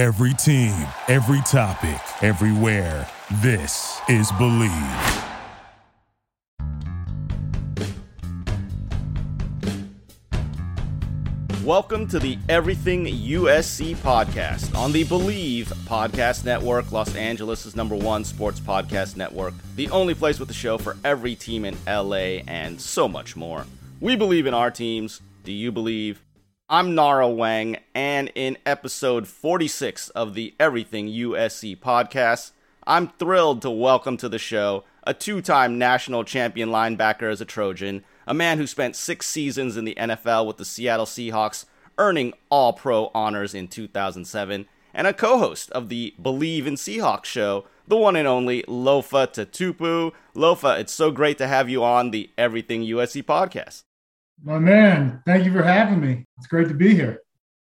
Every team, every topic, everywhere. This is Bleav. Welcome to the Everything USC podcast on the Bleav Podcast Network, Los Angeles' number one sports podcast network, the only place with a show for every team in LA and so much more. We believe in our teams. Do you believe? I'm Nara Weng, and in episode 46 of the Everything USC podcast, I'm thrilled to welcome to the show a two time national champion linebacker as a Trojan a man who spent six seasons in the NFL with the Seattle Seahawks, earning All Pro honors in 2007, and a co host of the Bleav in Seahawks show, the one and only Lofa Tatupu. Lofa, it's so great to have you on the Everything USC podcast. My man, thank you for having me. It's great to be here.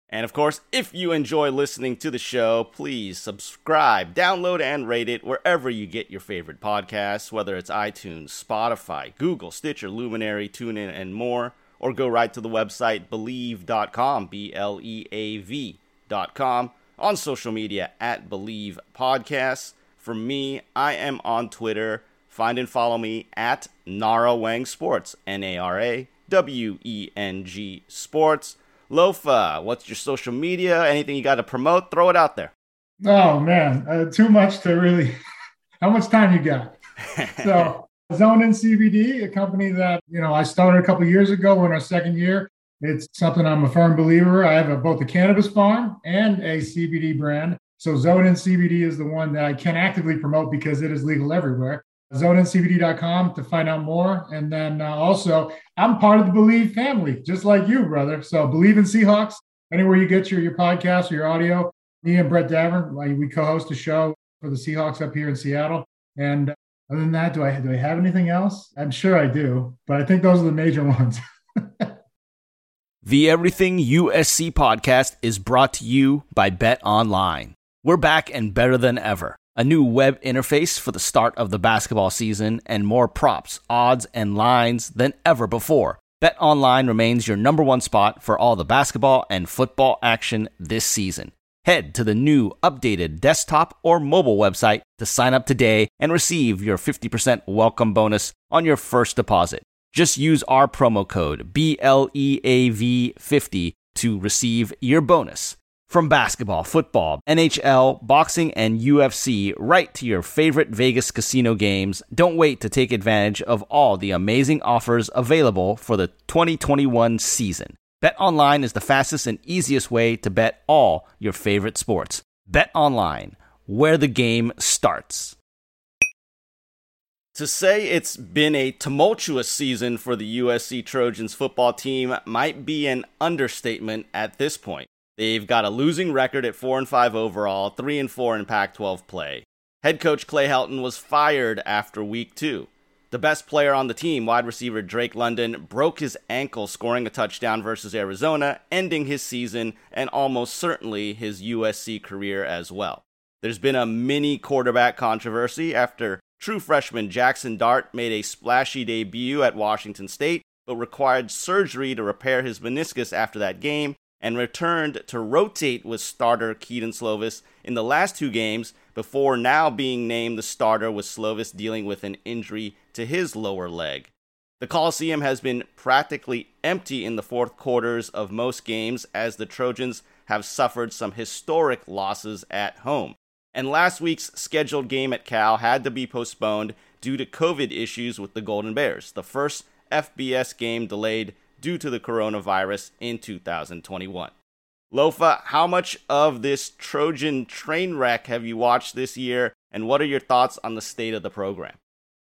And of course, if you enjoy listening to the show, please subscribe, download, and rate it wherever you get your favorite podcasts, whether it's iTunes, Spotify, Google, Stitcher, Luminary, TuneIn, and more. Or go right to the website bleav.com, B L E A V.com, on social media at Bleav Podcasts. For me, I am on Twitter. Find and follow me at Nara Weng Sports, N A R A W E N G Sports. Lofa, what's your social media? Anything you got to promote? Throw it out there. Oh man, uh, too much to really. How much time you got? so Zone In CBD, a company that you know I started a couple years ago. We're in our second year. It's something I'm a firm believer. I have a, both a cannabis farm and a CBD brand. So Zone In CBD is the one that I can actively promote because it is legal everywhere zoneincbd.com to find out more. And then uh, also, I'm part of the Bleav family, just like you, brother. So Bleav in Seahawks, anywhere you get your, your podcast or your audio. Me and Brett Davern, we co-host a show for the Seahawks up here in Seattle. And other than that, do I do I have anything else? I'm sure I do, but I think those are the major ones. the Everything USC podcast is brought to you by Bet Online. We're back and better than ever a new web interface for the start of the basketball season, and more props, odds, and lines than ever before. BetOnline remains your number one spot for all the basketball and football action this season. Head to the new updated desktop or mobile website to sign up today and receive your 50% welcome bonus on your first deposit. Just use our promo code BLEAV50 to receive your bonus. From basketball, football, NHL, boxing, and UFC, right to your favorite Vegas casino games, don't wait to take advantage of all the amazing offers available for the 2021 season. Bet online is the fastest and easiest way to bet all your favorite sports. Bet online, where the game starts. To say it's been a tumultuous season for the USC Trojans football team might be an understatement at this point. They've got a losing record at 4 and 5 overall, 3 and 4 in Pac 12 play. Head coach Clay Helton was fired after week 2. The best player on the team, wide receiver Drake London, broke his ankle scoring a touchdown versus Arizona, ending his season and almost certainly his USC career as well. There's been a mini quarterback controversy after true freshman Jackson Dart made a splashy debut at Washington State, but required surgery to repair his meniscus after that game and returned to rotate with starter Kedon Slovis in the last two games before now being named the starter with Slovis dealing with an injury to his lower leg. The Coliseum has been practically empty in the fourth quarters of most games as the Trojans have suffered some historic losses at home. And last week's scheduled game at Cal had to be postponed due to COVID issues with the Golden Bears. The first FBS game delayed due to the coronavirus in 2021. Lofa, how much of this Trojan train wreck have you watched this year, and what are your thoughts on the state of the program?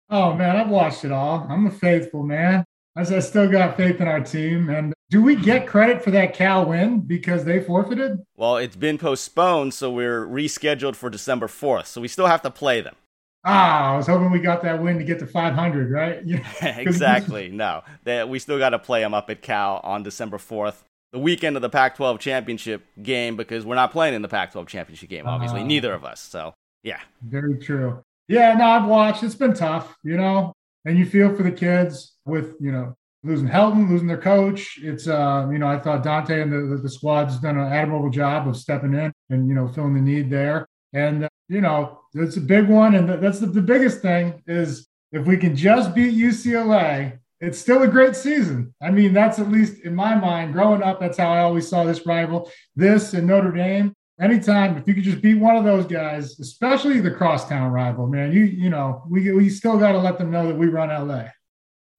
Oh man, I've watched it all. I'm a faithful man. As I still got faith in our team. And do we get credit for that Cal win because they forfeited? Well, it's been postponed, so we're rescheduled for December 4th. So we still have to play them. Ah, I was hoping we got that win to get to 500, right? exactly. no, they, we still got to play them up at Cal on December 4th, the weekend of the Pac-12 championship game, because we're not playing in the Pac-12 championship game. Obviously, uh, neither of us. So, yeah. Very true. Yeah, no, I've watched. It's been tough, you know, and you feel for the kids with, you know, losing Helton, losing their coach. It's uh, you know, I thought Donte and the, the, the squad's done an admirable job of stepping in and you know filling the need there. And uh, you know, it's a big one, and that's the, the biggest thing is if we can just beat UCLA, it's still a great season. I mean, that's at least in my mind. Growing up, that's how I always saw this rival. This and Notre Dame. Anytime, if you could just beat one of those guys, especially the crosstown rival, man, you you know, we we still got to let them know that we run LA.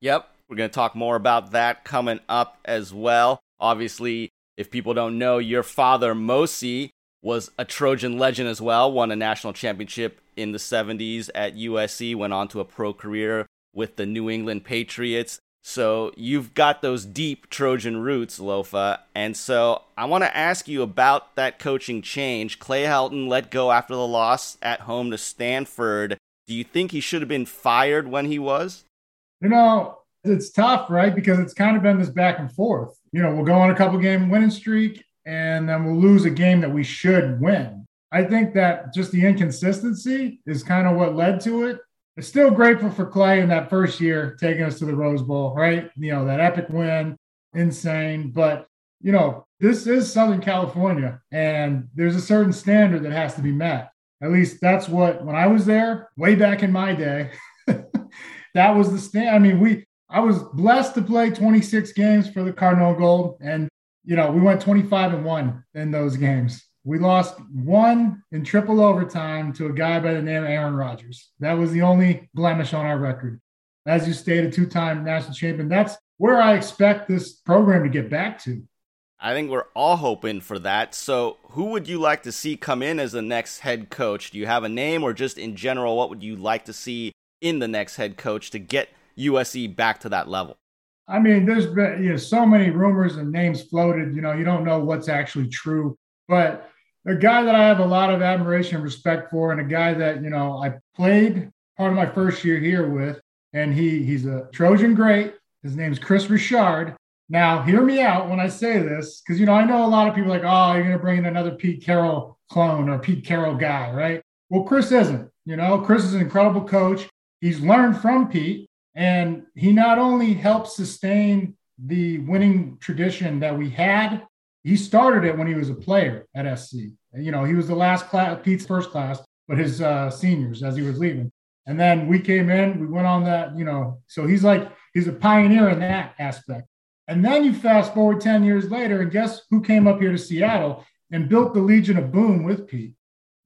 Yep, we're going to talk more about that coming up as well. Obviously, if people don't know, your father, Mosi, was a Trojan legend as well, won a national championship in the 70s at USC, went on to a pro career with the New England Patriots. So you've got those deep Trojan roots, Lofa. And so I want to ask you about that coaching change. Clay Helton let go after the loss at home to Stanford. Do you think he should have been fired when he was? You know, it's tough, right? Because it's kind of been this back and forth. You know, we'll go on a couple game winning streak and then we'll lose a game that we should win. I think that just the inconsistency is kind of what led to it. I'm still grateful for Clay in that first year taking us to the Rose Bowl, right? You know, that epic win, insane. But, you know, this is Southern California and there's a certain standard that has to be met. At least that's what, when I was there way back in my day, that was the stand. I mean, we, I was blessed to play 26 games for the Cardinal Gold, and you know we went 25 and one in those games. We lost one in triple overtime to a guy by the name of Aaron Rodgers. That was the only blemish on our record. As you stated, two-time national champion. That's where I expect this program to get back to. I think we're all hoping for that. So, who would you like to see come in as the next head coach? Do you have a name, or just in general, what would you like to see in the next head coach to get USC back to that level? I mean, there's been you know so many rumors and names floated. You know, you don't know what's actually true. But a guy that I have a lot of admiration and respect for, and a guy that you know I played part of my first year here with, and he he's a Trojan great. His name's Kris Richard. Now, hear me out when I say this, because you know I know a lot of people like, oh, you're going to bring in another Pete Carroll clone or Pete Carroll guy, right? Well, Kris isn't. You know, Kris is an incredible coach. He's learned from Pete. And he not only helped sustain the winning tradition that we had, he started it when he was a player at SC. You know, he was the last class, Pete's first class, but his uh, seniors as he was leaving. And then we came in, we went on that, you know, so he's like, he's a pioneer in that aspect. And then you fast forward 10 years later, and guess who came up here to Seattle and built the Legion of Boom with Pete?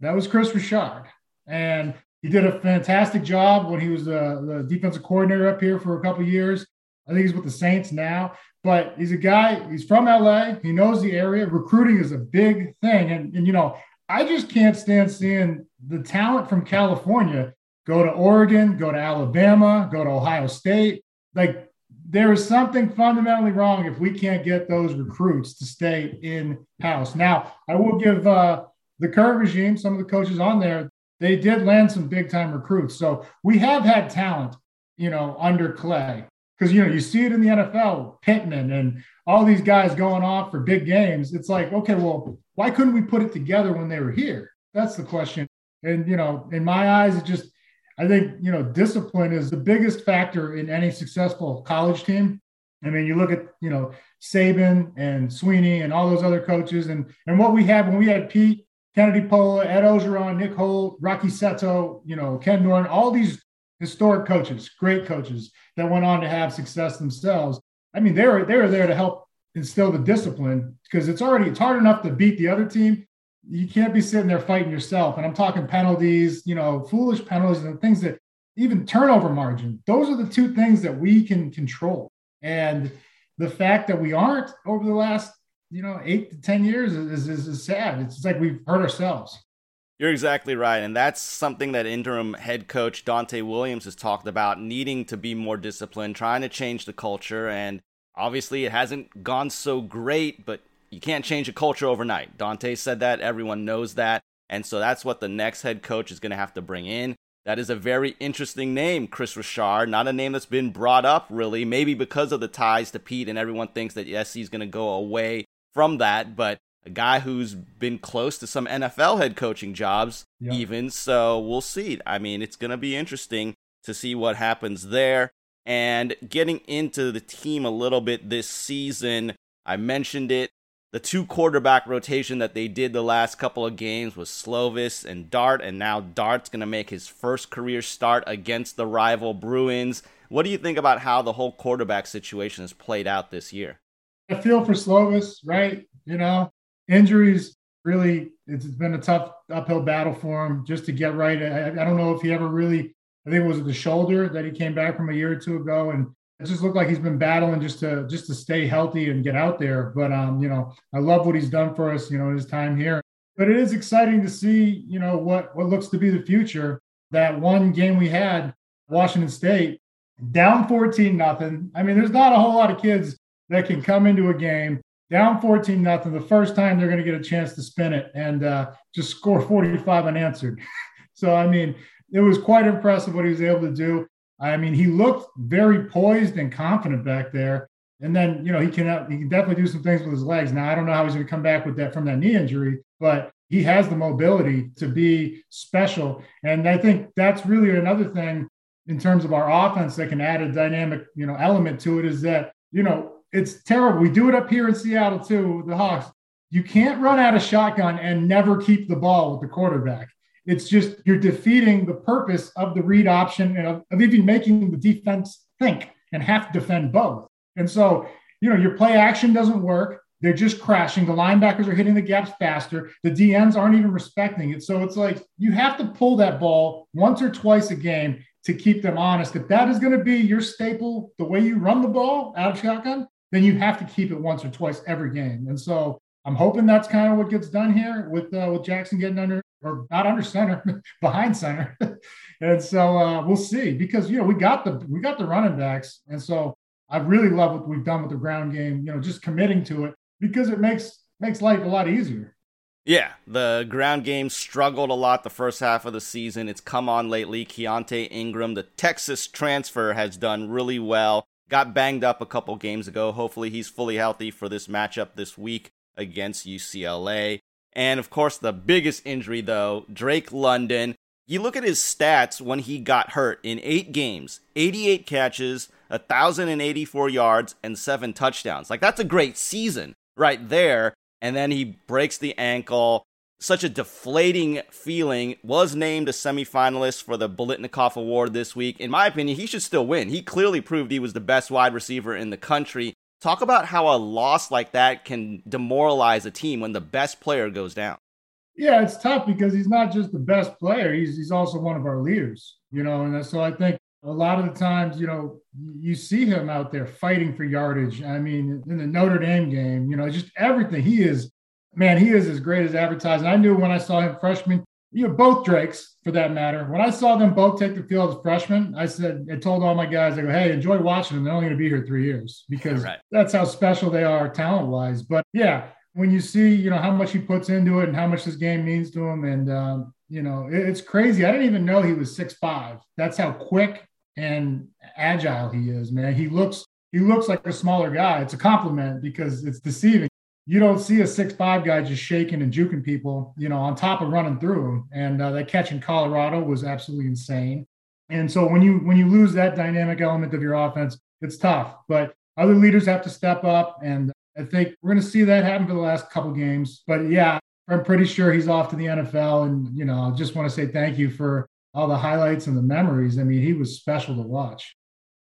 That was Kris Richard. And he did a fantastic job when he was the, the defensive coordinator up here for a couple years. I think he's with the Saints now, but he's a guy, he's from LA. He knows the area. Recruiting is a big thing. And, and you know, I just can't stand seeing the talent from California go to Oregon, go to Alabama, go to Ohio State. Like there is something fundamentally wrong if we can't get those recruits to stay in house. Now, I will give uh, the current regime, some of the coaches on there, they did land some big time recruits. So we have had talent, you know, under Clay. Because you know, you see it in the NFL, Pittman and all these guys going off for big games. It's like, okay, well, why couldn't we put it together when they were here? That's the question. And you know, in my eyes, it just I think, you know, discipline is the biggest factor in any successful college team. I mean, you look at, you know, Saban and Swinney and all those other coaches and and what we had when we had Pete Kennedy Pola, Ed Orgeron, Nick Holt, Rocky Seto, you know, Ken Norton, all these historic coaches, great coaches that went on to have success themselves. I mean, they were they were there to help instill the discipline because it's already it's hard enough to beat the other team. You can't be sitting there fighting yourself. And I'm talking penalties, you know, foolish penalties and things that even turnover margin. Those are the two things that we can control. And the fact that we aren't over the last you know, eight to 10 years is, is, is sad. It's like we've hurt ourselves. You're exactly right. And that's something that interim head coach Donte Williams has talked about needing to be more disciplined, trying to change the culture. And obviously, it hasn't gone so great, but you can't change a culture overnight. Donte said that. Everyone knows that. And so that's what the next head coach is going to have to bring in. That is a very interesting name, Kris Richard. Not a name that's been brought up really, maybe because of the ties to Pete, and everyone thinks that SC is going to go away from that, but a guy who's been close to some NFL head coaching jobs, yep. even. So we'll see. I mean, it's going to be interesting to see what happens there. And getting into the team a little bit this season, I mentioned it. The two quarterback rotation that they did the last couple of games was Slovis and Dart, and now Dart's going to make his first career start against the rival Bruins. What do you think about how the whole quarterback situation has played out this year? I feel for Slovis, right? You know, injuries really, it's been a tough uphill battle for him just to get right. I, I don't know if he ever really, I think it was the shoulder that he came back from a year or two ago. And it just looked like he's been battling just to just to stay healthy and get out there. But um, you know, I love what he's done for us, you know, his time here. But it is exciting to see, you know, what what looks to be the future. That one game we had, Washington State, down 14 nothing. I mean, there's not a whole lot of kids that can come into a game down 14 nothing the first time they're going to get a chance to spin it and uh, just score 45 unanswered. so I mean, it was quite impressive what he was able to do. I mean, he looked very poised and confident back there. And then, you know, he can he can definitely do some things with his legs. Now, I don't know how he's going to come back with that from that knee injury, but he has the mobility to be special. And I think that's really another thing in terms of our offense that can add a dynamic, you know, element to it is that, you know, it's terrible. We do it up here in Seattle too, the Hawks. You can't run out of shotgun and never keep the ball with the quarterback. It's just you're defeating the purpose of the read option and of, of even making the defense think and have to defend both. And so, you know, your play action doesn't work. They're just crashing. The linebackers are hitting the gaps faster. The DNs aren't even respecting it. So it's like you have to pull that ball once or twice a game to keep them honest. If that is going to be your staple, the way you run the ball out of shotgun, then you have to keep it once or twice every game. And so I'm hoping that's kind of what gets done here with uh, with Jackson getting under or not under center, behind center. and so uh, we'll see because you know we got the we got the running backs, and so I really love what we've done with the ground game. You know, just committing to it because it makes makes life a lot easier. Yeah, the ground game struggled a lot the first half of the season. It's come on lately. Keaontay Ingram, the Texas transfer, has done really well. Got banged up a couple games ago. Hopefully, he's fully healthy for this matchup this week against UCLA. And of course, the biggest injury, though, Drake London. You look at his stats when he got hurt in eight games 88 catches, 1,084 yards, and seven touchdowns. Like, that's a great season right there. And then he breaks the ankle. Such a deflating feeling. Was named a semifinalist for the Biletnikoff Award this week. In my opinion, he should still win. He clearly proved he was the best wide receiver in the country. Talk about how a loss like that can demoralize a team when the best player goes down. Yeah, it's tough because he's not just the best player, he's he's also one of our leaders, you know, and so I think a lot of the times, you know, you see him out there fighting for yardage. I mean, in the Notre Dame game, you know, just everything. He is, man, he is as great as advertising. I knew when I saw him freshman, you know, both Drakes for that matter. When I saw them both take the field as freshmen, I said, I told all my guys, I go, hey, enjoy watching them. They're only going to be here three years because right. that's how special they are talent wise. But yeah, when you see, you know, how much he puts into it and how much this game means to him, and um, you know, it, it's crazy. I didn't even know he was six five. That's how quick and agile he is, man. He looks he looks like a smaller guy. It's a compliment because it's deceiving you don't see a six five guy just shaking and juking people, you know, on top of running through them. And uh, that catch in Colorado was absolutely insane. And so when you when you lose that dynamic element of your offense, it's tough. But other leaders have to step up, and I think we're going to see that happen for the last couple games. But yeah, I'm pretty sure he's off to the NFL, and you know, I just want to say thank you for all the highlights and the memories. I mean, he was special to watch.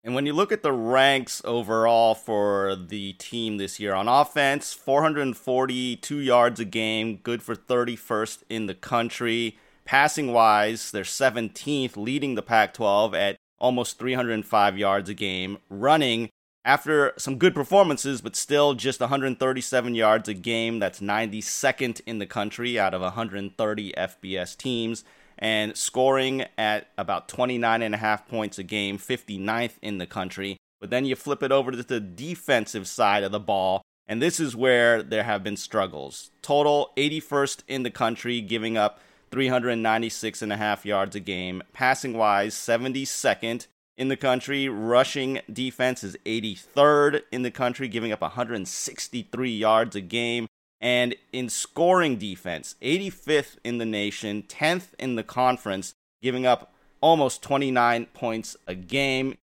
And when you look at the ranks overall for the team this year on offense, 442 yards a game, good for 31st in the country. Passing wise, they're 17th, leading the Pac 12 at almost 305 yards a game. Running, after some good performances, but still just 137 yards a game, that's 92nd in the country out of 130 FBS teams and scoring at about 29 and a half points a game, 59th in the country. But then you flip it over to the defensive side of the ball, and this is where there have been struggles. Total 81st in the country, giving up 396 and a half yards a game. Passing wise, 72nd in the country. Rushing defense is 83rd in the country, giving up 163 yards a game. And in scoring defense, 85th in the nation, 10th in the conference, giving up almost 29 points a game.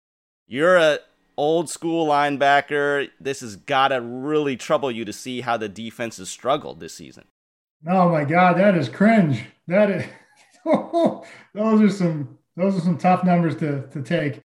You're a old school linebacker. This has got to really trouble you to see how the defense has struggled this season. Oh my God, that is cringe. That is those are some those are some tough numbers to to take.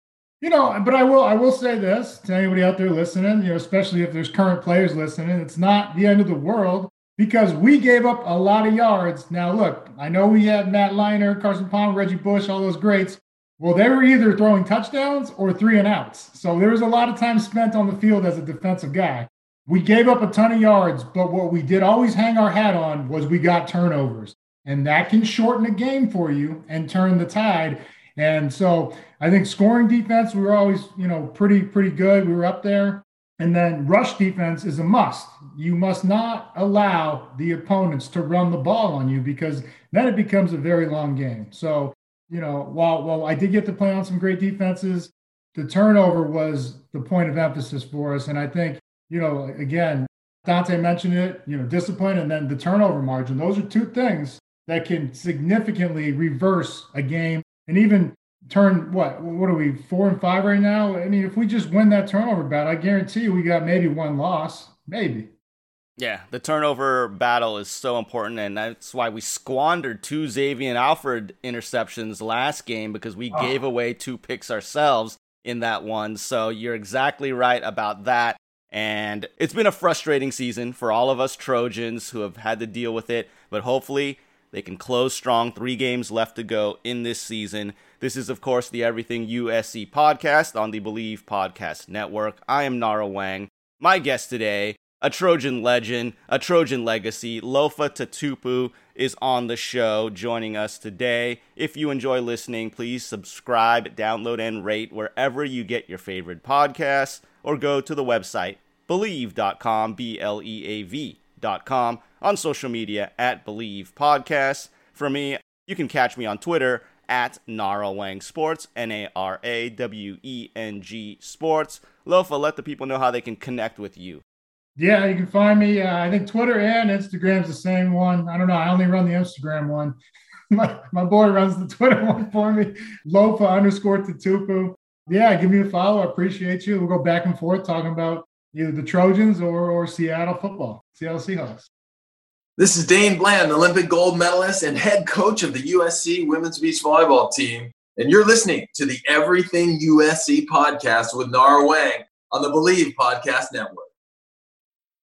You know, but I will I will say this to anybody out there listening, you know, especially if there's current players listening, it's not the end of the world because we gave up a lot of yards. Now, look, I know we had Matt Leinart, Carson Palmer, Reggie Bush, all those greats. Well, they were either throwing touchdowns or three and outs. So there was a lot of time spent on the field as a defensive guy. We gave up a ton of yards, but what we did always hang our hat on was we got turnovers. And that can shorten a game for you and turn the tide. And so I think scoring defense, we were always, you know, pretty, pretty good. We were up there. And then rush defense is a must. You must not allow the opponents to run the ball on you because then it becomes a very long game. So, you know, while while I did get to play on some great defenses, the turnover was the point of emphasis for us. And I think, you know, again, Donte mentioned it, you know, discipline and then the turnover margin. Those are two things that can significantly reverse a game and even turn what what are we four and five right now? I mean if we just win that turnover battle i guarantee you we got maybe one loss maybe. Yeah the turnover battle is so important and that's why we squandered two xavier and alfred interceptions last game because we oh. gave ah. away two picks ourselves in that one. So you're exactly right about that. And it's been a frustrating season for all of us trojans who have had to deal with it but hopefully they can close strong. Three games left to go in this season. This is, of course, the Everything USC podcast on the Bleav Podcast Network. I am Nara Weng. My guest today, a Trojan legend, a Trojan legacy, Lofa Tatupu is on the show joining us today. If you enjoy listening, please subscribe, download, and rate wherever you get your favorite podcasts, or go to the website bleav.com, B L E A V.com on social media at Bleav Podcasts. For me, you can catch me on Twitter at Nara Weng Sports, N A R A W E N G Sports. Lofa, let the people know how they can connect with you. Yeah, you can find me. Uh, I think Twitter and Instagram's the same one. I don't know. I only run the Instagram one. my, my boy runs the Twitter one for me. Lofa underscore Tatupu. Yeah, give me a follow. I appreciate you. We'll go back and forth talking about either the Trojans or, or Seattle football, Seattle Seahawks. This is Dain Blanton, Olympic gold medalist and head coach of the USC women's beach volleyball team. And you're listening to the Everything USC podcast with Nara Weng on the Bleav Podcast Network.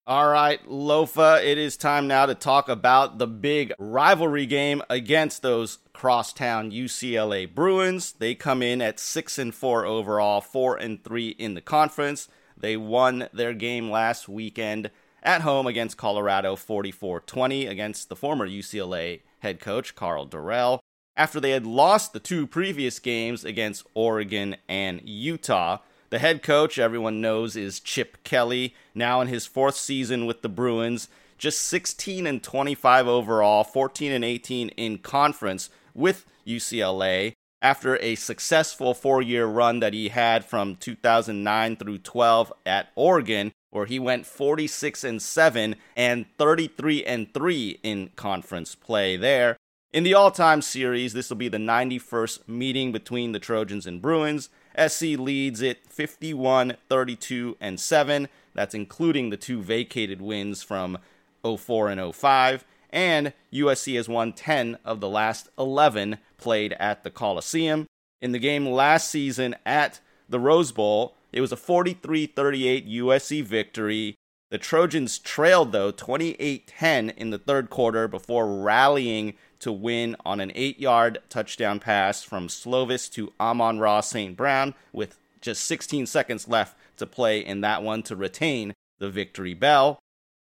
All right, Lofa, it is time now to talk about the big rivalry game against those crosstown UCLA Bruins. They come in at 6 and 4 overall, 4 and 3 in the conference. They won their game last weekend at home against Colorado 44 20 against the former UCLA head coach Karl Dorrell after they had lost the two previous games against Oregon and Utah. The head coach, everyone knows, is Chip Kelly, now in his fourth season with the Bruins, just 16 and 25 overall, 14 and 18 in conference with UCLA after a successful four year run that he had from 2009 through 12 at Oregon where he went 46 and 7 and 33 and 3 in conference play there. In the all-time series, this will be the 91st meeting between the Trojans and Bruins. SC leads it 51, 32 and 7. That's including the two vacated wins from 04 and 05. And USC has won 10 of the last 11 played at the Coliseum. In the game last season at the Rose Bowl, it was a 43 38 USC victory. The Trojans trailed, though, 28 10 in the third quarter before rallying to win on an eight yard touchdown pass from Slovis to Amon-Ra St. Brown with just 16 seconds left to play in that one to retain the victory bell.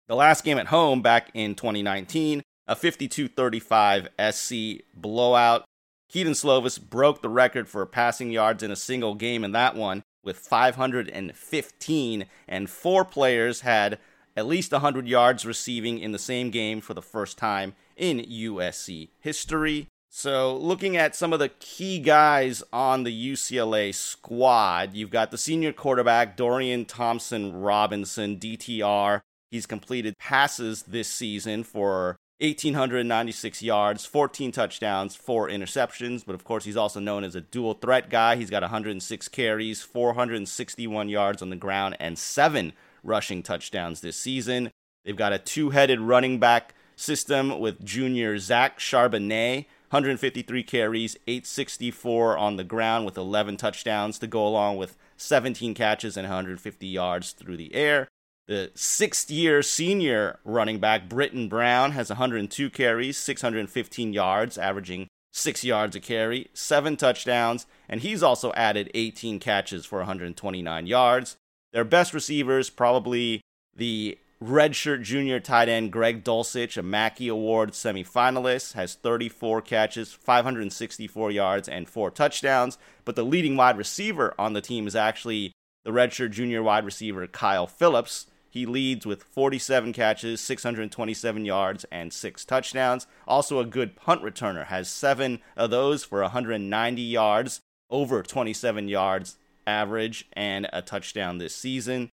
The last game at home back in 2019, a 52 35 SC blowout. Kedon Slovis broke the record for passing yards in a single game in that one with 515, and four players had at least 100 yards receiving in the same game for the first time in USC history. So, looking at some of the key guys on the UCLA squad, you've got the senior quarterback Dorian Thompson Robinson, DTR. He's completed passes this season for 1,896 yards, 14 touchdowns, four interceptions. But of course, he's also known as a dual threat guy. He's got 106 carries, 461 yards on the ground, and seven rushing touchdowns this season. They've got a two headed running back system with junior Zach Charbonnet, 153 carries, 864 on the ground with 11 touchdowns to go along with 17 catches and 150 yards through the air. The sixth year senior running back, Brittain Brown, has 102 carries, 615 yards, averaging six yards a carry, seven touchdowns, and he's also added 18 catches for 129 yards. Their best receivers, probably the redshirt junior tight end Greg Dulcich, a Mackey Award semifinalist, has 34 catches, 564 yards, and four touchdowns. But the leading wide receiver on the team is actually the redshirt junior wide receiver Kyle Philips. He leads with 47 catches, 627 yards, and six touchdowns. Also, a good punt returner, has seven of those for 190 yards, over 27 yards average, and a touchdown this season.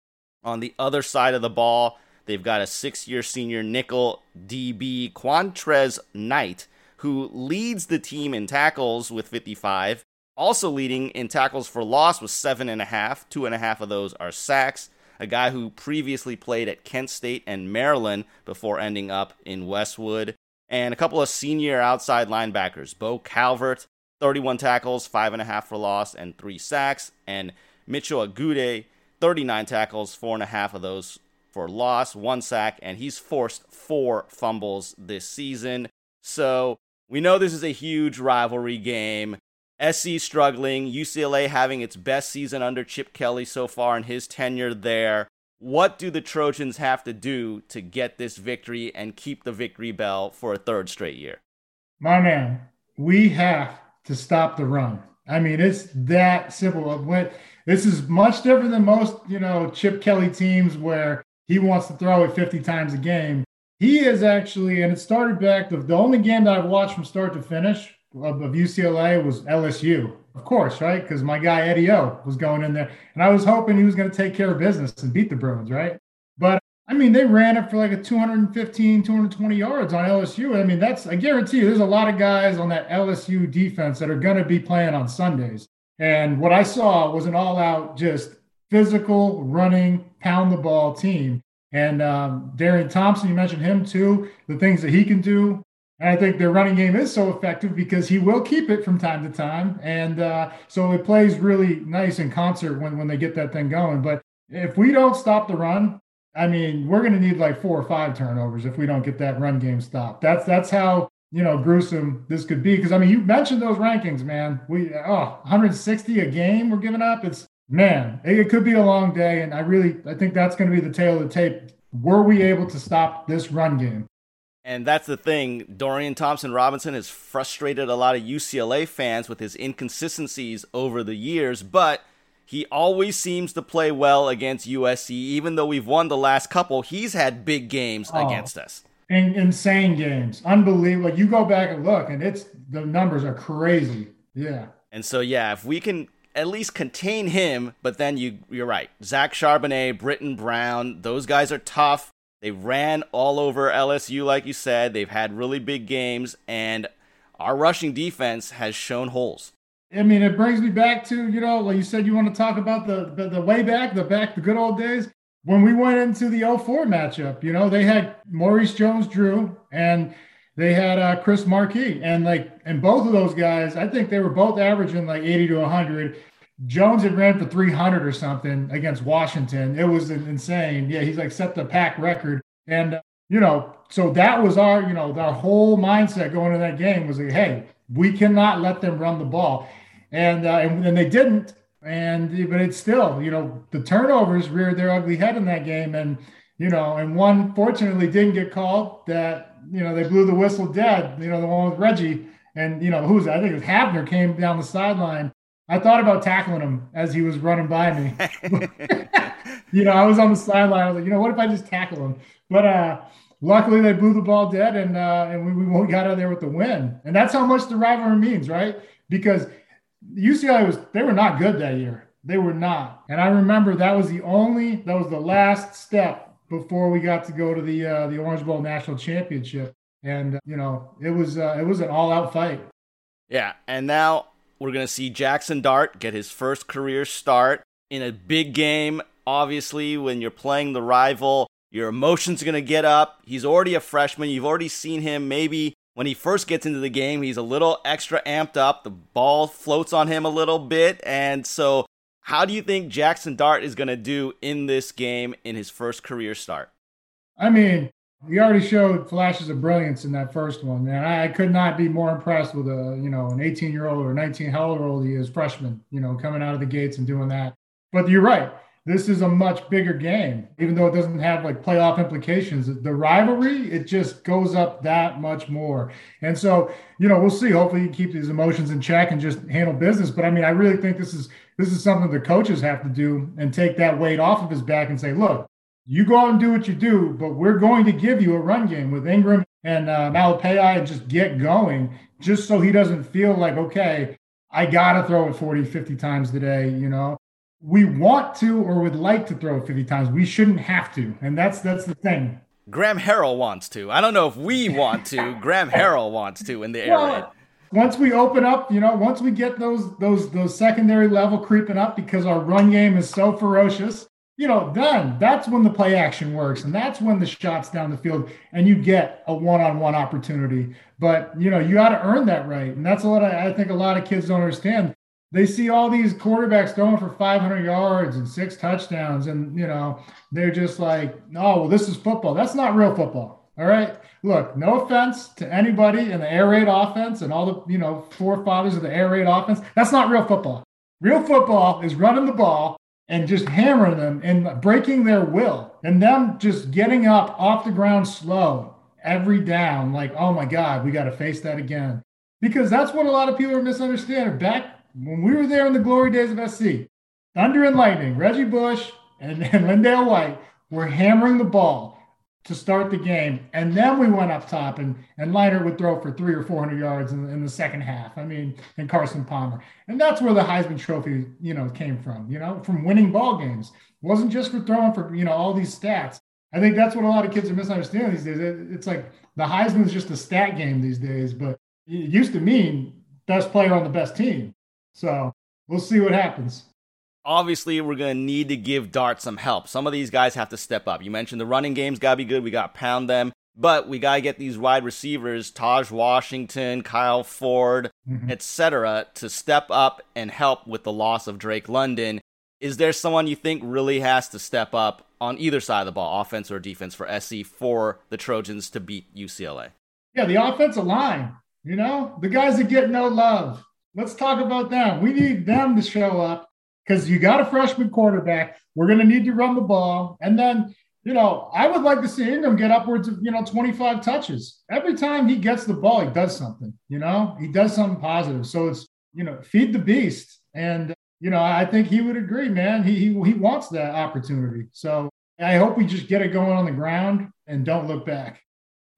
On the other side of the ball, they've got a six year senior nickel DB, Qwuantrezz Knight, who leads the team in tackles with 55. Also leading in tackles for loss with seven and a half. Two and a half of those are sacks a guy who previously played at Kent State and Maryland before ending up in Westwood, and a couple of senior outside linebackers, Bo Calvert, 31 tackles, 5.5 for loss, and 3 sacks, and Mitchell Agude, 39 tackles, 4.5 of those for loss, 1 sack, and he's forced 4 fumbles this season. So we know this is a huge rivalry game. SC struggling, UCLA having its best season under Chip Kelly so far in his tenure there. What do the Trojans have to do to get this victory and keep the victory bell for a third straight year? My man, we have to stop the run. I mean, it's that simple. When this is much different than most, you know, Chip Kelly teams where he wants to throw it 50 times a game. He is actually, and it started back the, the only game that I've watched from start to finish of, of UCLA was LSU, of course, right? Because my guy Eddie O was going in there, and I was hoping he was going to take care of business and beat the Bruins, right? But I mean, they ran it for like a 215, 220 yards on LSU. I mean, that's I guarantee you, there's a lot of guys on that LSU defense that are going to be playing on Sundays. And what I saw was an all-out, just physical, running, pound the ball team. And um, Dorian Thompson, you mentioned him too. The things that he can do. And I think their running game is so effective because he will keep it from time to time. And uh, so it plays really nice in concert when, when they get that thing going. But if we don't stop the run, I mean, we're going to need like four or five turnovers if we don't get that run game stopped. That's that's how you know gruesome this could be. Because I mean, you mentioned those rankings, man. We oh 160 a game we're giving up. It's man, it, it could be a long day, and I really I think that's going to be the tale of the tape. Were we able to stop this run game? And that's the thing. Dorian Thompson Robinson has frustrated a lot of UCLA fans with his inconsistencies over the years, but he always seems to play well against USC. Even though we've won the last couple, he's had big games oh, against us. In, insane games. Unbelievable. You go back and look, and it's the numbers are crazy. Yeah. And so, yeah, if we can at least contain him, but then you you're right. Zach Charbonnet, Brittain Brown, those guys are tough. They ran all over LSU, like you said. They've had really big games, and our rushing defense has shown holes. I mean, it brings me back to, you know, like you said, you want to talk about the, the, the way back, the back, the good old days. When we went into the 04 matchup, you know, they had Maurice Jones Drew and they had uh, Chris Markey. And like, and both of those guys, I think they were both averaging like 80 to 100. Jones had ran for 300 or something against Washington. It was insane. Yeah, he's like set the pack record. And, you know, so that was our, you know, our whole mindset going into that game was like, hey, we cannot let them run the ball. And, uh, and, and they didn't. And, but it's still, you know, the turnovers reared their ugly head in that game. And, you know, and one fortunately didn't get called that, you know, they blew the whistle dead, you know, the one with Reggie. And, you know, who's, I think it was Hafner came down the sideline I thought about tackling him as he was running by me. you know, I was on the sideline. I was like, you know, what if I just tackle him? But uh, luckily, they blew the ball dead, and uh, and we, we got out of there with the win. And that's how much the rivalry means, right? Because UCLA was they were not good that year. They were not. And I remember that was the only that was the last step before we got to go to the uh, the Orange Bowl national championship. and you know it was uh, it was an all out fight. Yeah, and now we're gonna see Jackson Dart get his first career start in a big game. Obviously, when you're playing the rival, your emotions are gonna get up. He's already a freshman. You've already seen him maybe when he first gets into the game, he's a little extra amped up. The ball floats on him a little bit. And so, how do you think Jackson Dart is going to do in this game in his first career start? I mean, he already showed flashes of brilliance in that first one, man. I, could not be more impressed with a, you know, an 18 year old or 19, how old he is, freshman, you know, coming out of the gates and doing that. But you're right this is a much bigger game, even though it doesn't have like playoff implications. The rivalry, it just goes up that much more. And so, you know, we'll see. Hopefully, you keep these emotions in check and just handle business. But I mean, I really think this is this is something the coaches have to do and take that weight off of his back and say, look, you go out and do what you do, but we're going to give you a run game with Ingram and uh, Malepeai and just get going, just so he doesn't feel like, okay, I got to throw it 40, 50 times today, you know? we want to or would like to throw it 50 times. We shouldn't have to. And that's that's the thing. Graham Harrell wants to. I don't know if we want to. Graham Harrell wants to in the air well, raid. Once we open up, you know, once we get those those those secondary level creeping up because our run game is so ferocious, you know, then that's when the play action works and that's when the shots down the field and you get a one-on-one opportunity. But you know, you got to earn that right. And that's a lot of, I think a lot of kids don't understand they see all these quarterbacks throwing for 500 yards and six touchdowns, and you know they're just like, "Oh, well, this is football. That's not real football." All right. Look, no offense to anybody in the air raid offense and all the you know forefathers of the air raid offense. That's not real football. Real football is running the ball and just hammering them and breaking their will, and them just getting up off the ground slow every down. Like, oh my God, we got to face that again because that's what a lot of people are misunderstanding. Back when we were there in the glory days of SC, Thunder and Lightning, Reggie Bush and, and LenDale White were hammering the ball to start the game. And then we went up top and, and Leinart would throw for three or 400 yards in, in the second half. I mean, and Carson Palmer. And that's where the Heisman Trophy, you know, came from, you know, from winning ball games. It wasn't just for throwing for, you know, all these stats. I think that's what a lot of kids are misunderstanding these days. It's like the Heisman is just a stat game these days, but it used to mean best player on the best team. So we'll see what happens. Obviously, we're going to need to give Dart some help. Some of these guys have to step up. You mentioned the running game's got to be good. We got to pound them. But we got to get these wide receivers, Tahj Washington, Kyle Ford, mm-hmm. etc., to step up and help with the loss of Drake London. Is there someone you think really has to step up on either side of the ball, offense or defense, for SC for the Trojans to beat UCLA? Yeah, the offensive line. You know, the guys that get no love. Let's talk about them. We need them to show up because you got a freshman quarterback. We're going to need to run the ball. And then, you know, I would like to see Ingram get upwards of, you know, 25 touches. Every time he gets the ball, he does something, you know, he does something positive. So it's, you know, feed the beast. And, you know, I think he would agree, man. He, he, he wants that opportunity. So I hope we just get it going on the ground and don't look back.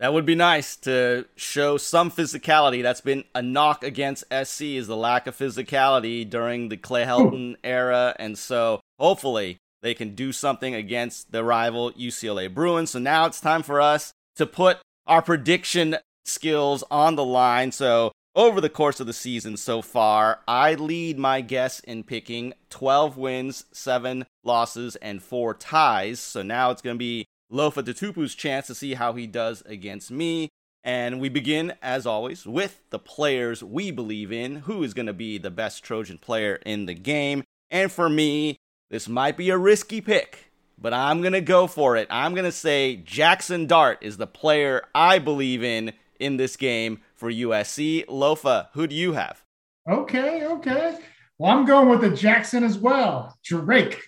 That would be nice to show some physicality. That's been a knock against SC is the lack of physicality during the Clay Helton hmm. era, and so hopefully they can do something against the rival UCLA Bruins. So now it's time for us to put our prediction skills on the line. So over the course of the season so far, I lead my guess in picking 12 wins, 7 losses, and 4 ties. So now it's going to be Lofa Tatupu's chance to see how he does against me. And we begin, as always, with the players we believe in, who is going to be the best Trojan player in the game. And for me, this might be a risky pick, but I'm going to go for it. I'm going to say Jackson Dart is the player I believe in in this game for USC. Lofa, who do you have? Okay, okay. Well, I'm going with the Jackson as well. Drake.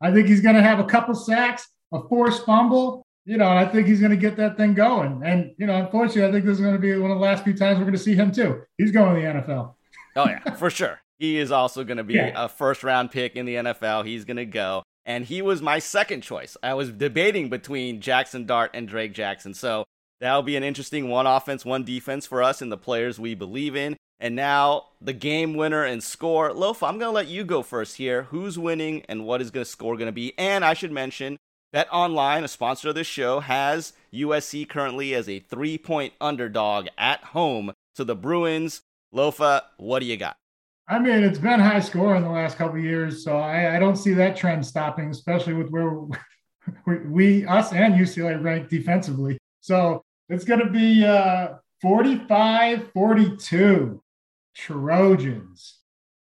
I think he's going to have a couple sacks a forced fumble, you know, I think he's going to get that thing going. And, you know, unfortunately, I think this is going to be one of the last few times we're going to see him too. He's going to the NFL. Oh, yeah, for sure. He is also going to be yeah. a first round pick in the NFL. He's going to go. And he was my second choice. I was debating between Jackson Dart and Drake Jackson. So that'll be an interesting one offense, one defense for us and the players we believe in. And now the game winner and score. Lofa, I'm going to let you go first here. Who's winning and what is the score going to be? And I should mention, Bet Online, a sponsor of this show, has USC currently as a three point underdog at home to the Bruins. Lofa, what do you got? I mean, it's been high score in the last couple years, so I, I, don't see that trend stopping, especially with where we, we us and UCLA rank defensively. So it's going to be uh, 45 42 Trojans.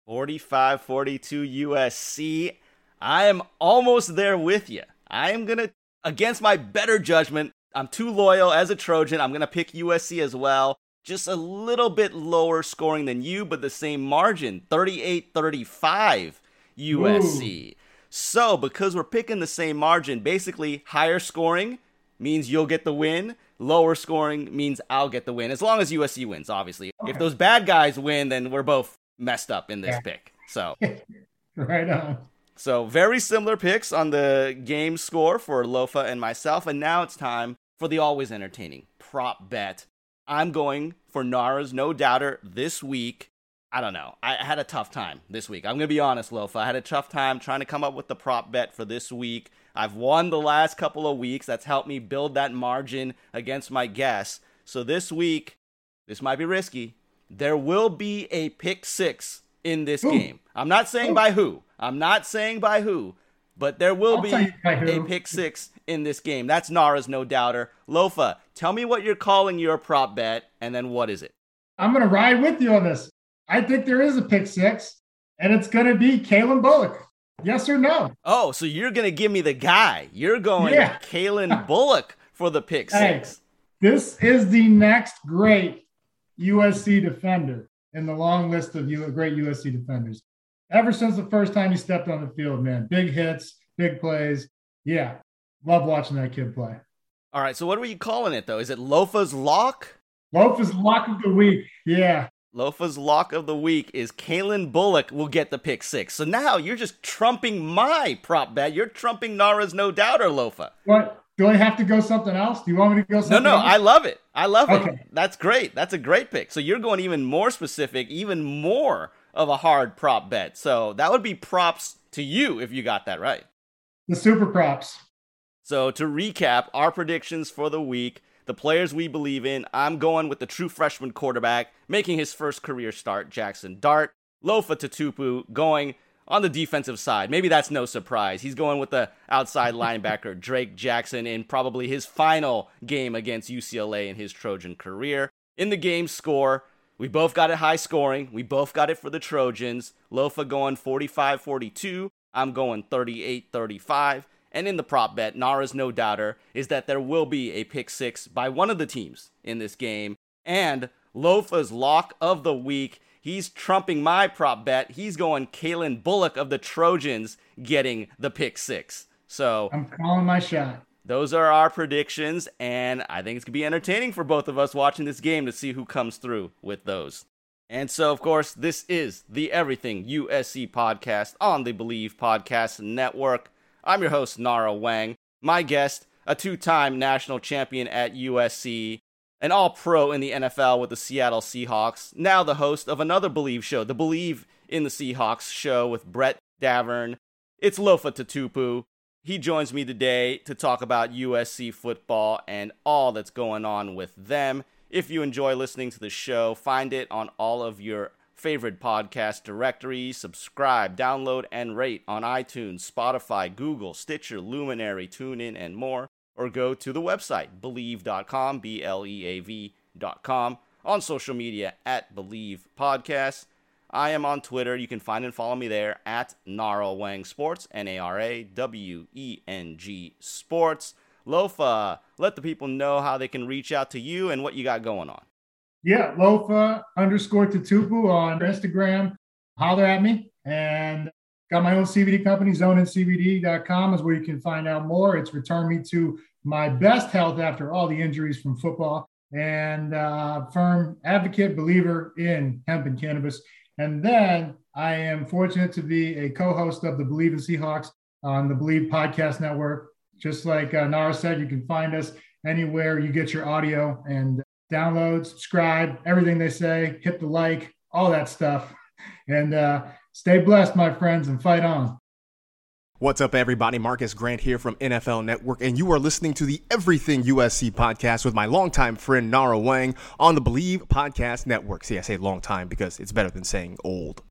45 42 USC. I am almost there with you. I am going to, against my better judgment, I'm too loyal as a Trojan. I'm going to pick USC as well just a little bit lower scoring than you, but the same margin 38 35 USC. Ooh. So, because we're picking the same margin, basically higher scoring means you'll get the win, lower scoring means I'll get the win, as long as USC wins, obviously. Okay. If those bad guys win, then we're both messed up in this yeah. pick. So, right on. So, very similar picks on the game score for Lofa and myself. And now it's time for the always entertaining prop bet I'm going for Nara's no doubter this week. I don't know. I had a tough time this week. I'm going to be honest, Lofa. I had a tough time trying to come up with the prop bet for this week. I've won the last couple of weeks. That's helped me build that margin against my guess. So this week, this might be risky. There will be a pick six in this Ooh. game. I'm not saying Ooh. by who. I'm not saying by who, but there will I'll be a pick six in this game. That's Nara's no doubter. Lofa, tell me what you're calling your prop bet, and then what is it? I'm going to ride with you on this. I think there is a pick six, and it's going to be Calen Bullock. Yes or no? Oh, so you're going to give me the guy. You're going yeah. Calen Bullock for the pick six. Hey, this is the next great USC defender in the long list of great USC defenders. Ever since the first time he stepped on the field, man, big hits, big plays. Yeah, Love watching that kid play. All right. So what are you calling it though? Is it Lofa's lock? Lofa's lock of the week. Yeah. Lofa's lock of the week is Calen Bullock will get the pick six. So now you're just trumping my prop bet. You're trumping Nara's no doubter, Lofa. What? Do I have to go something else? Do you want me to go something No, no, else? I love it. I love okay. it. That's great. That's a great pick. So you're going even more specific, even more of a hard prop bet. So that would be props to you if you got that right. The super props. So, to recap our predictions for the week, the players we believe in, I'm going with the true freshman quarterback making his first career start, Jackson Dart. Lofa Tatupu going on the defensive side. Maybe that's no surprise. He's going with the outside linebacker, Drake Jackson, in probably his final game against UCLA in his Trojan career. In the game score, we both got it high scoring. We both got it for the Trojans. Lofa going 45 42. I'm going 38 35. And in the prop bet, Nara's no doubter is that there will be a pick six by one of the teams in this game. And Lofa's lock of the week, he's trumping my prop bet. He's going Calen Bullock of the Trojans getting the pick six. So I'm calling my shot. Those are our predictions, and I think it's going to be entertaining for both of us watching this game to see who comes through with those. And so, of course, this is the Everything USC podcast on the Bleav Podcast Network. I'm your host, Nara Weng. My guest, a two time national champion at USC, an all pro in the NFL with the Seattle Seahawks, now the host of another Bleav show, the Bleav in the Seahawks show with Brett Davern. It's Lofa Tatupu. He joins me today to talk about USC football and all that's going on with them. If you enjoy listening to the show, find it on all of your favorite podcast directories. Subscribe, download, and rate on iTunes, Spotify, Google, Stitcher, Luminary, TuneIn, and more. Or go to the website, bleav.com, B L E A V.com. On social media, at Bleav Podcast. I am on Twitter. You can find and follow me there at Nara Weng Sports, N A R A W E N G Sports. Lofa, let the people know how they can reach out to you and what you got going on. Yeah, Lofa underscore Tatupu on Instagram. Holler at me. And got my own CBD company, zoneincbd.com is where you can find out more. It's returned me to my best health after all the injuries from football and uh, firm advocate, believer in hemp and cannabis. And then I am fortunate to be a co-host of the Bleav in Seahawks on the Bleav Podcast Network. Just like uh, Nara said, you can find us anywhere you get your audio and download, subscribe, everything they say, hit the like, all that stuff. And uh, stay blessed, my friends, and fight on. What's up, everybody? Marcus Grant here from NFL Network, and you are listening to the Everything USC podcast with my longtime friend Nara Weng on the Bleav Podcast Network. See, I say long time because it's better than saying old.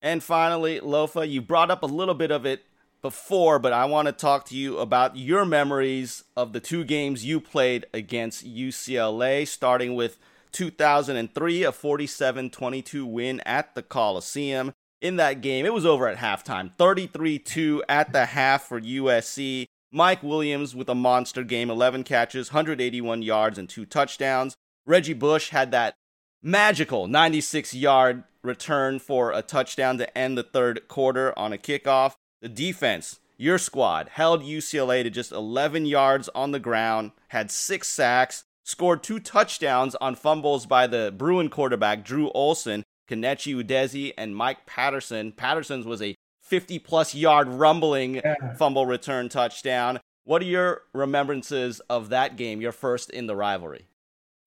And finally, Lofa, you brought up a little bit of it before, but I want to talk to you about your memories of the two games you played against UCLA, starting with 2003, a 47 22 win at the Coliseum in that game. It was over at halftime 33 2 at the half for USC. Mike Williams with a monster game 11 catches, 181 yards, and two touchdowns. Reggie Bush had that magical 96 yard return for a touchdown to end the third quarter on a kickoff. The defense, your squad, held UCLA to just 11 yards on the ground, had six sacks, scored two touchdowns on fumbles by the Bruin quarterback, Drew Olson, Kenechi Udeze, and Mike Patterson. Patterson's was a 50 plus yard rumbling yeah. fumble return touchdown. What are your remembrances of that game, your first in the rivalry?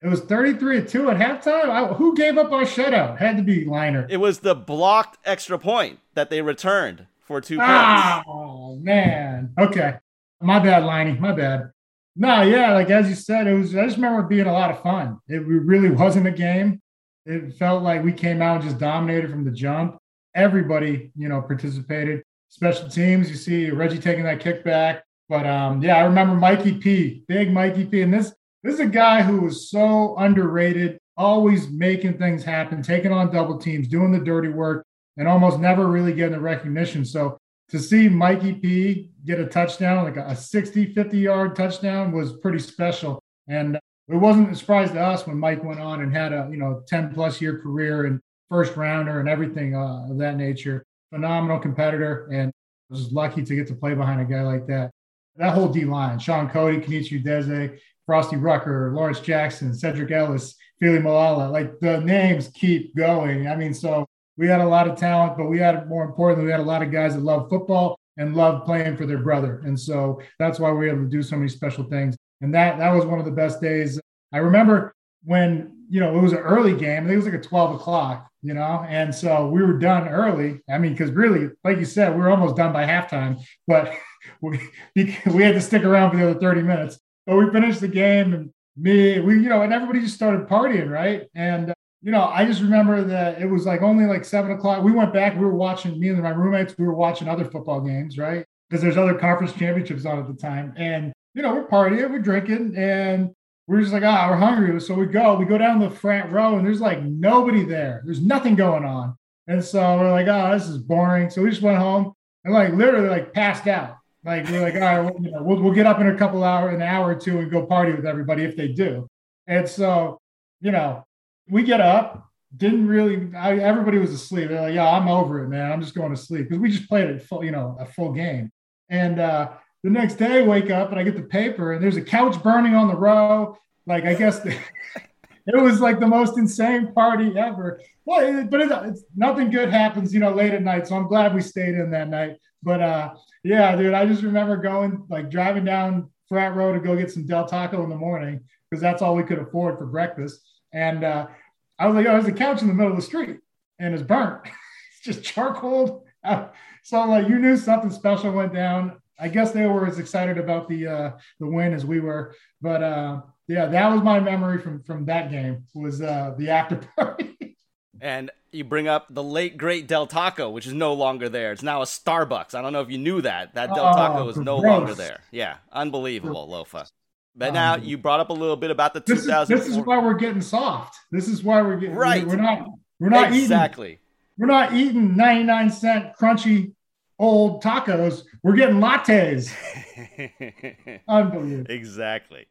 It was 33 to 2 at halftime. I, who gave up our shutout? Had to be Liner. It was the blocked extra point that they returned for two ah, points. Oh, man. Okay. My bad, Liney. My bad. No, yeah, like as you said, it was. I just remember it being a lot of fun. It really wasn't a game. It felt like we came out and just dominated from the jump. Everybody, you know, participated. Special teams, you see Reggie taking that kickback. But um, yeah, I remember Mikey P, big Mikey P. And this this is a guy who was so underrated, always making things happen, taking on double teams, doing the dirty work, and almost never really getting the recognition. So to see Mikey P get a touchdown, like a 60, 50 yard touchdown, was pretty special. And it wasn't a surprise to us when Mike went on and had a you know 10 plus year career and first rounder and everything uh, of that nature. Phenomenal competitor, and was lucky to get to play behind a guy like that. That whole D line: Shaun Cody, Kenechi Udeze, Frosty Rucker, Lawrence Jackson, Cedric Ellis, Fili Moala. Like the names keep going. I mean, so we had a lot of talent, but we had more importantly, we had a lot of guys that love football and love playing for their brother. And so that's why we were able to do so many special things. And that that was one of the best days. I remember when you know it was an early game. I think it was like a 12 o'clock, you know, and so we were done early. I mean, because really, like you said, we were almost done by halftime, but we we had to stick around for the other 30 minutes. But we finished the game, and me, we you know, and everybody just started partying, right? And you know, I just remember that it was like only like seven o'clock. We went back. We were watching me and my roommates. We were watching other football games, right? Because there's other conference championships on at the time, and you know, we're partying, we're drinking, and we're just like, ah, we're hungry. So we go, we go down the front row, and there's like nobody there. There's nothing going on. And so we're like, oh, this is boring. So we just went home and like literally like passed out. Like we're like, all right, well, you know, we'll, we'll get up in a couple hours, an hour or two, and go party with everybody if they do. And so, you know, we get up. Didn't really. I, everybody was asleep. They're like, yeah, I'm over it, man. I'm just going to sleep because we just played a full, you know, a full game. And uh, the next day, I wake up and I get the paper, and there's a couch burning on the row. Like, I guess the, it was like the most insane party ever. Well, it, but it, it's nothing good happens, you know, late at night. So I'm glad we stayed in that night. But uh, yeah, dude, I just remember going like driving down Frat Row to go get some Del Taco in the morning because that's all we could afford for breakfast. And uh, I was like, oh, there's a couch in the middle of the street and it's burnt. it's just charcoal. So like you knew something special went down. I guess they were as excited about the uh, the win as we were. But uh, yeah, that was my memory from from that game was uh, the after party. and you bring up the late great Del Taco, which is no longer there. It's now a Starbucks. I don't know if you knew that. That Del Taco oh, is no gross. longer there. Yeah, unbelievable, Lofa. But now um, you brought up a little bit about the 2000. This, this is why we're getting soft. This is why we're getting right. We're not. We're not exactly. eating exactly. We're not eating 99 cent crunchy old tacos. We're getting lattes. Unbelievable. Exactly.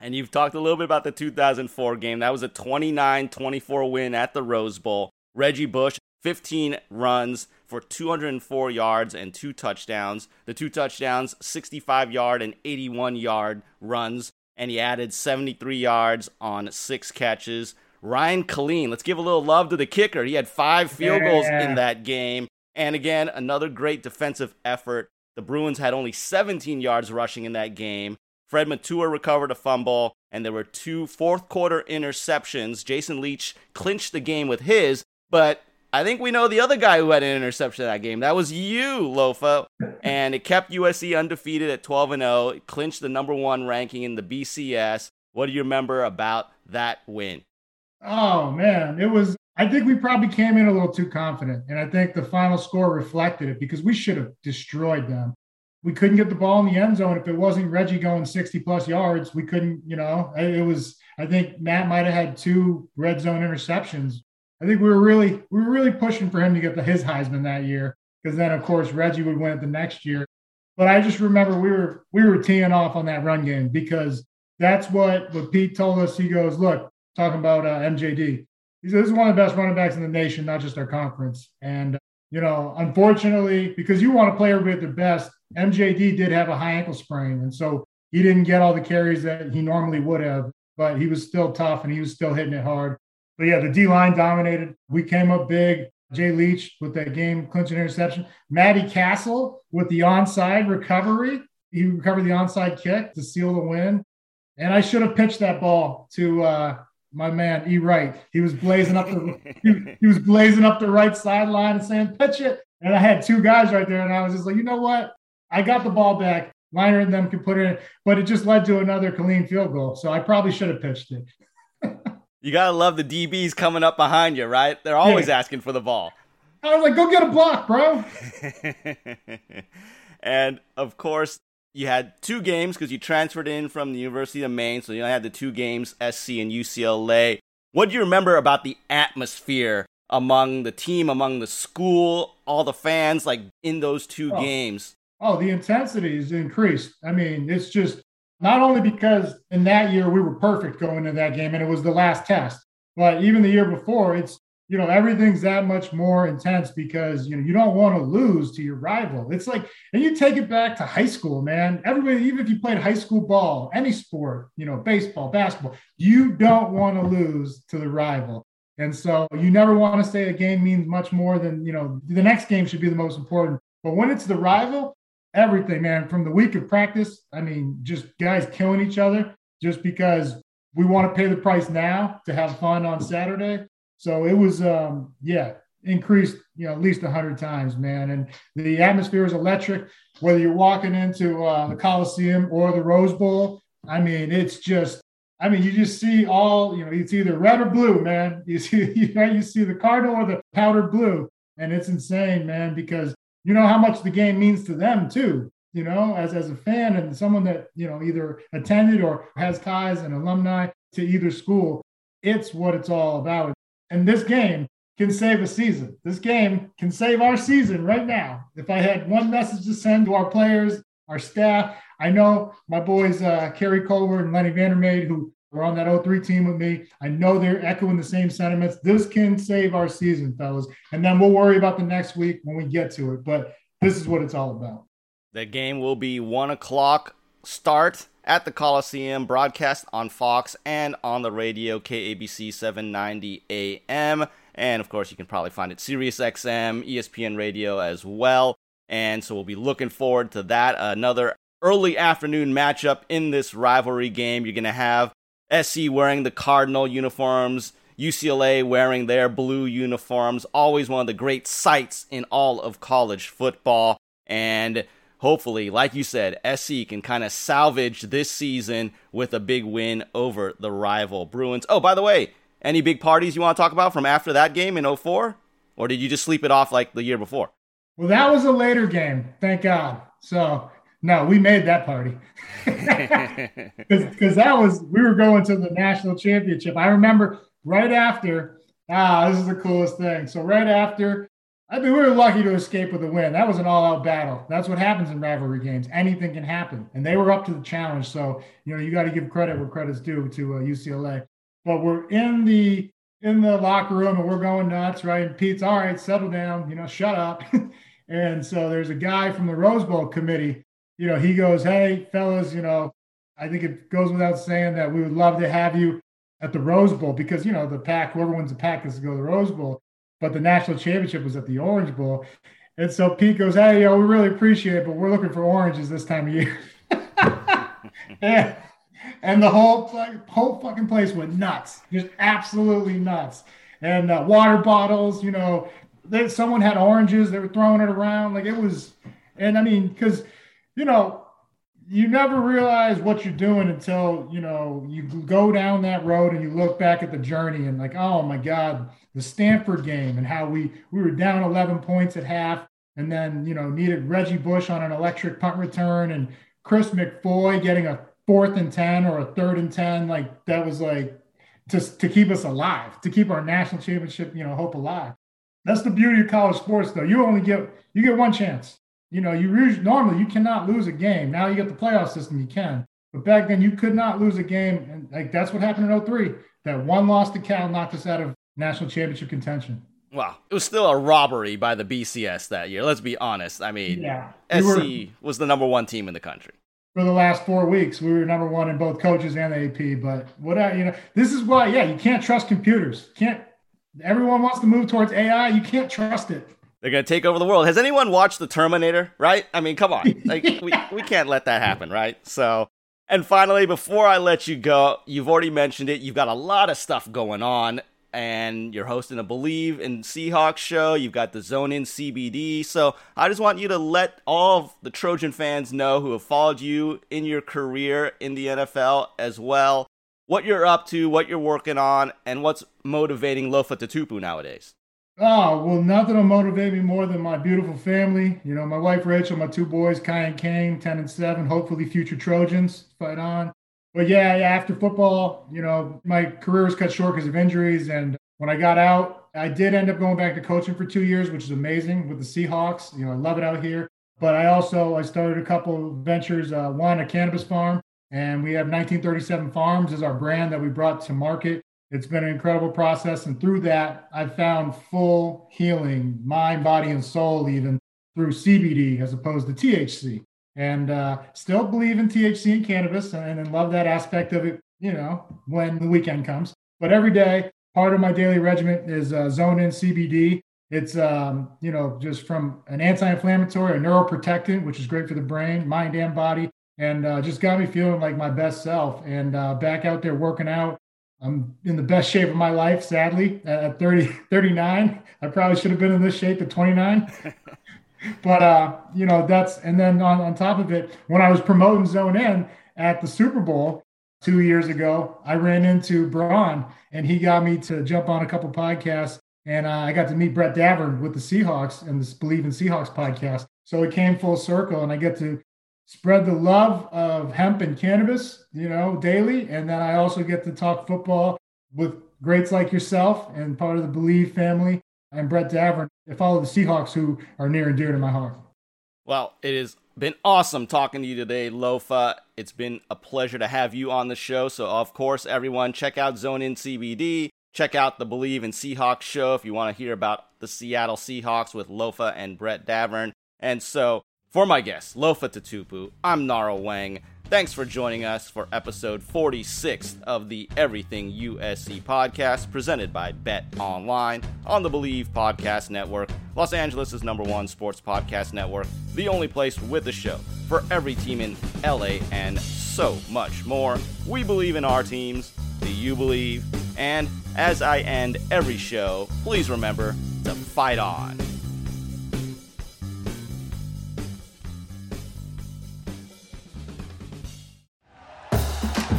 And you've talked a little bit about the 2004 game. That was a 29 24 win at the Rose Bowl. Reggie Bush, 15 runs for 204 yards and two touchdowns. The two touchdowns, 65 yard and 81 yard runs. And he added 73 yards on six catches. Ryan Killeen, let's give a little love to the kicker. He had five field goals in that game. And again, another great defensive effort. The Bruins had only 17 yards rushing in that game. Fred Matua recovered a fumble, and there were two fourth quarter interceptions. Jason Leach clinched the game with his, but I think we know the other guy who had an interception that game. That was you, Lofa. And it kept USC undefeated at 12 and 0. It clinched the number one ranking in the BCS. What do you remember about that win? Oh man, it was. I think we probably came in a little too confident, and I think the final score reflected it because we should have destroyed them. We couldn't get the ball in the end zone if it wasn't Reggie going 60 plus yards. We couldn't, you know, it was. I think Matt might have had two red zone interceptions. I think we were really we were really pushing for him to get the his Heisman that year because then of course Reggie would win it the next year. But I just remember we were we were teeing off on that run game because that's what what Pete told us. He goes, look, talking about uh, MJD. He said, this is one of the best running backs in the nation, not just our conference. And, you know, unfortunately, because you want to play everybody at their best, MJD did have a high ankle sprain. And so he didn't get all the carries that he normally would have, but he was still tough and he was still hitting it hard. But yeah, the D line dominated. We came up big. Jay Leach with that game clinching interception. Matty Cassel with the onside recovery. He recovered the onside kick to seal the win. And I should have pitched that ball to uh, my man E. Wright. He was blazing up the he, he was blazing up the right sideline and saying, pitch it. And I had two guys right there, and I was just like, you know what? I got the ball back. Liner and them could put it in, but it just led to another clean field goal. So I probably should have pitched it. you gotta love the DBs coming up behind you, right? They're always yeah. asking for the ball. I was like, go get a block, bro. and of course, you had two games because you transferred in from the University of Maine, so you only had the two games, SC and UCLA. What do you remember about the atmosphere among the team, among the school, all the fans, like in those two oh. games? Oh, the intensity is increased. I mean, it's just not only because in that year we were perfect going into that game and it was the last test, but even the year before, it's you know everything's that much more intense because you know you don't want to lose to your rival. It's like and you take it back to high school man. Everybody even if you played high school ball any sport you know baseball basketball you don't want to lose to the rival. And so you never want to say a game means much more than you know the next game should be the most important. But when it's the rival everything man from the week of practice i mean just guys killing each other just because we want to pay the price now to have fun on saturday so it was, um, yeah, increased, you know, at least 100 times, man. And the atmosphere is electric, whether you're walking into uh, the Coliseum or the Rose Bowl. I mean, it's just, I mean, you just see all, you know, it's either red or blue, man. You see, you, know, you see the cardinal or the powdered blue. And it's insane, man, because you know how much the game means to them, too you know, as, as a fan and someone that, you know, either attended or has ties and alumni to either school, it's what it's all about. And this game can save a season. This game can save our season right now. If I had one message to send to our players, our staff, I know my boys, uh, Keary Colbert and Lenny Vandermade, who were on that 03 team with me, I know they're echoing the same sentiments. This can save our season, fellas. And then we'll worry about the next week when we get to it. But this is what it's all about. The game will be one o'clock start at the Coliseum, broadcast on Fox and on the radio, KABC 790 AM. And of course, you can probably find it Sirius XM, ESPN Radio as well. And so we'll be looking forward to that. Another early afternoon matchup in this rivalry game. You're going to have SC wearing the Cardinal uniforms, UCLA wearing their blue uniforms. Always one of the great sights in all of college football. And hopefully, like you said, SC can kind of salvage this season with a big win over the rival Bruins. Oh, by the way, any big parties you want to talk about from after that game in 04? Or did you just sleep it off like the year before? Well, that was a later game, thank God. So, no, we made that party. Because that was, we were going to the national championship. I remember right after, ah, this is the coolest thing. So, right after I mean, we were lucky to escape with a win. That was an all-out battle. That's what happens in rivalry games. Anything can happen, and they were up to the challenge. So, you know, you got to give credit where credit's due to uh, UCLA. But we're in the in the locker room and we're going nuts, right? And Pete's all right, settle down, you know, shut up. and so there's a guy from the Rose Bowl committee. You know, he goes, "Hey, fellas, you know, I think it goes without saying that we would love to have you at the Rose Bowl because you know the Pac, whoever wins the Pac is to go to the Rose Bowl." But the national championship was at the Orange Bowl. And so Pete goes, Hey, yo, we really appreciate it, but we're looking for oranges this time of year. and, and the whole whole fucking place went nuts, just absolutely nuts. and uh, water bottles. You know, they, someone had oranges. They were throwing it around like it was. And I mean, because you know, you never realize what you're doing until you know you go down that road and you look back at the journey and like, oh my God, the Stanford game and how we we were down 11 points at half and then you know needed Reggie Bush on an electric punt return and Chris McFoy getting a fourth and 10 or a third and 10 like that was like to, to keep us alive to keep our national championship you know hope alive. That's the beauty of college sports though. You only get you get one chance you know you normally you cannot lose a game now you get the playoff system you can but back then you could not lose a game and like that's what happened in 03 that one loss to cal knocked us out of national championship contention well, it was still a robbery by the BCS that year. Let's be honest. I mean, yeah, SC were, was the number one team in the country for the last four weeks. We were number one in both coaches and the AP. But what I, you know, this is why, yeah, you can't trust computers. Can't. Everyone wants to move towards AI. You can't trust it. They're gonna take over the world. Has anyone watched The Terminator? Right? I mean, come on. Like we we can't let that happen, right? So. And finally, before I let you go, you've already mentioned it. You've got a lot of stuff going on and you're hosting a Bleav in Seahawks show. You've got the Zone In CBD. So I just want you to let all of the Trojan fans know who have followed you in your career in the NFL as well, what you're up to, what you're working on, and what's motivating Lofa Tatupu nowadays. Oh, well, nothing will motivate me more than my beautiful family. You know, my wife Rachel, my two boys, Kai and Kane, 10 and 7, hopefully future Trojans. Fight on but yeah, yeah, after football, you know, my career was cut short because of injuries. And when I got out, I did end up going back to coaching for two years, which is amazing with the Seahawks. You know, I love it out here. But I also I started a couple of ventures. Uh, one, a cannabis farm, and we have 1937 Farms as our brand that we brought to market. It's been an incredible process, and through that, I've found full healing, mind, body, and soul, even through CBD as opposed to THC and uh, still believe in THC and cannabis and, and love that aspect of it, you know, when the weekend comes. But every day, part of my daily regimen is uh, Zone In CBD. It's, um, you know, just from an anti inflammatory, a neuroprotectant, which is great for the brain, mind, and body, and uh, just got me feeling like my best self. And uh, back out there working out. I'm in the best shape of my life, sadly, at 30, 39. I probably should have been in this shape at 29. but uh, you know that's and then on, on top of it, when I was promoting Zone In at the Super Bowl two years ago, I ran into Braun and he got me to jump on a couple podcasts, and uh, I got to meet Brett Davern with the Seahawks and this Bleav in Seahawks podcast. So it came full circle, and I get to spread the love of hemp and cannabis, you know, daily, and then I also get to talk football with greats like yourself and part of the Bleav family and Brett Davern. If I follow the Seahawks, who are near and dear to my heart. Well, it has been awesome talking to you today, Lofa. It's been a pleasure to have you on the show. So, of course, everyone, check out Zone In CBD. Check out the Bleav in Seahawks show if you want to hear about the Seattle Seahawks with Lofa and Brett Davern. And so, for my guest, Lofa Tatupu, I'm Nara Weng. Thanks for joining us for episode 46 of the Everything USC podcast presented by Bet Online on the Bleav Podcast Network, Los Angeles' number one sports podcast network, the only place with a show for every team in LA and so much more. We believe in our teams. Do you believe? And as I end every show, please remember to fight on.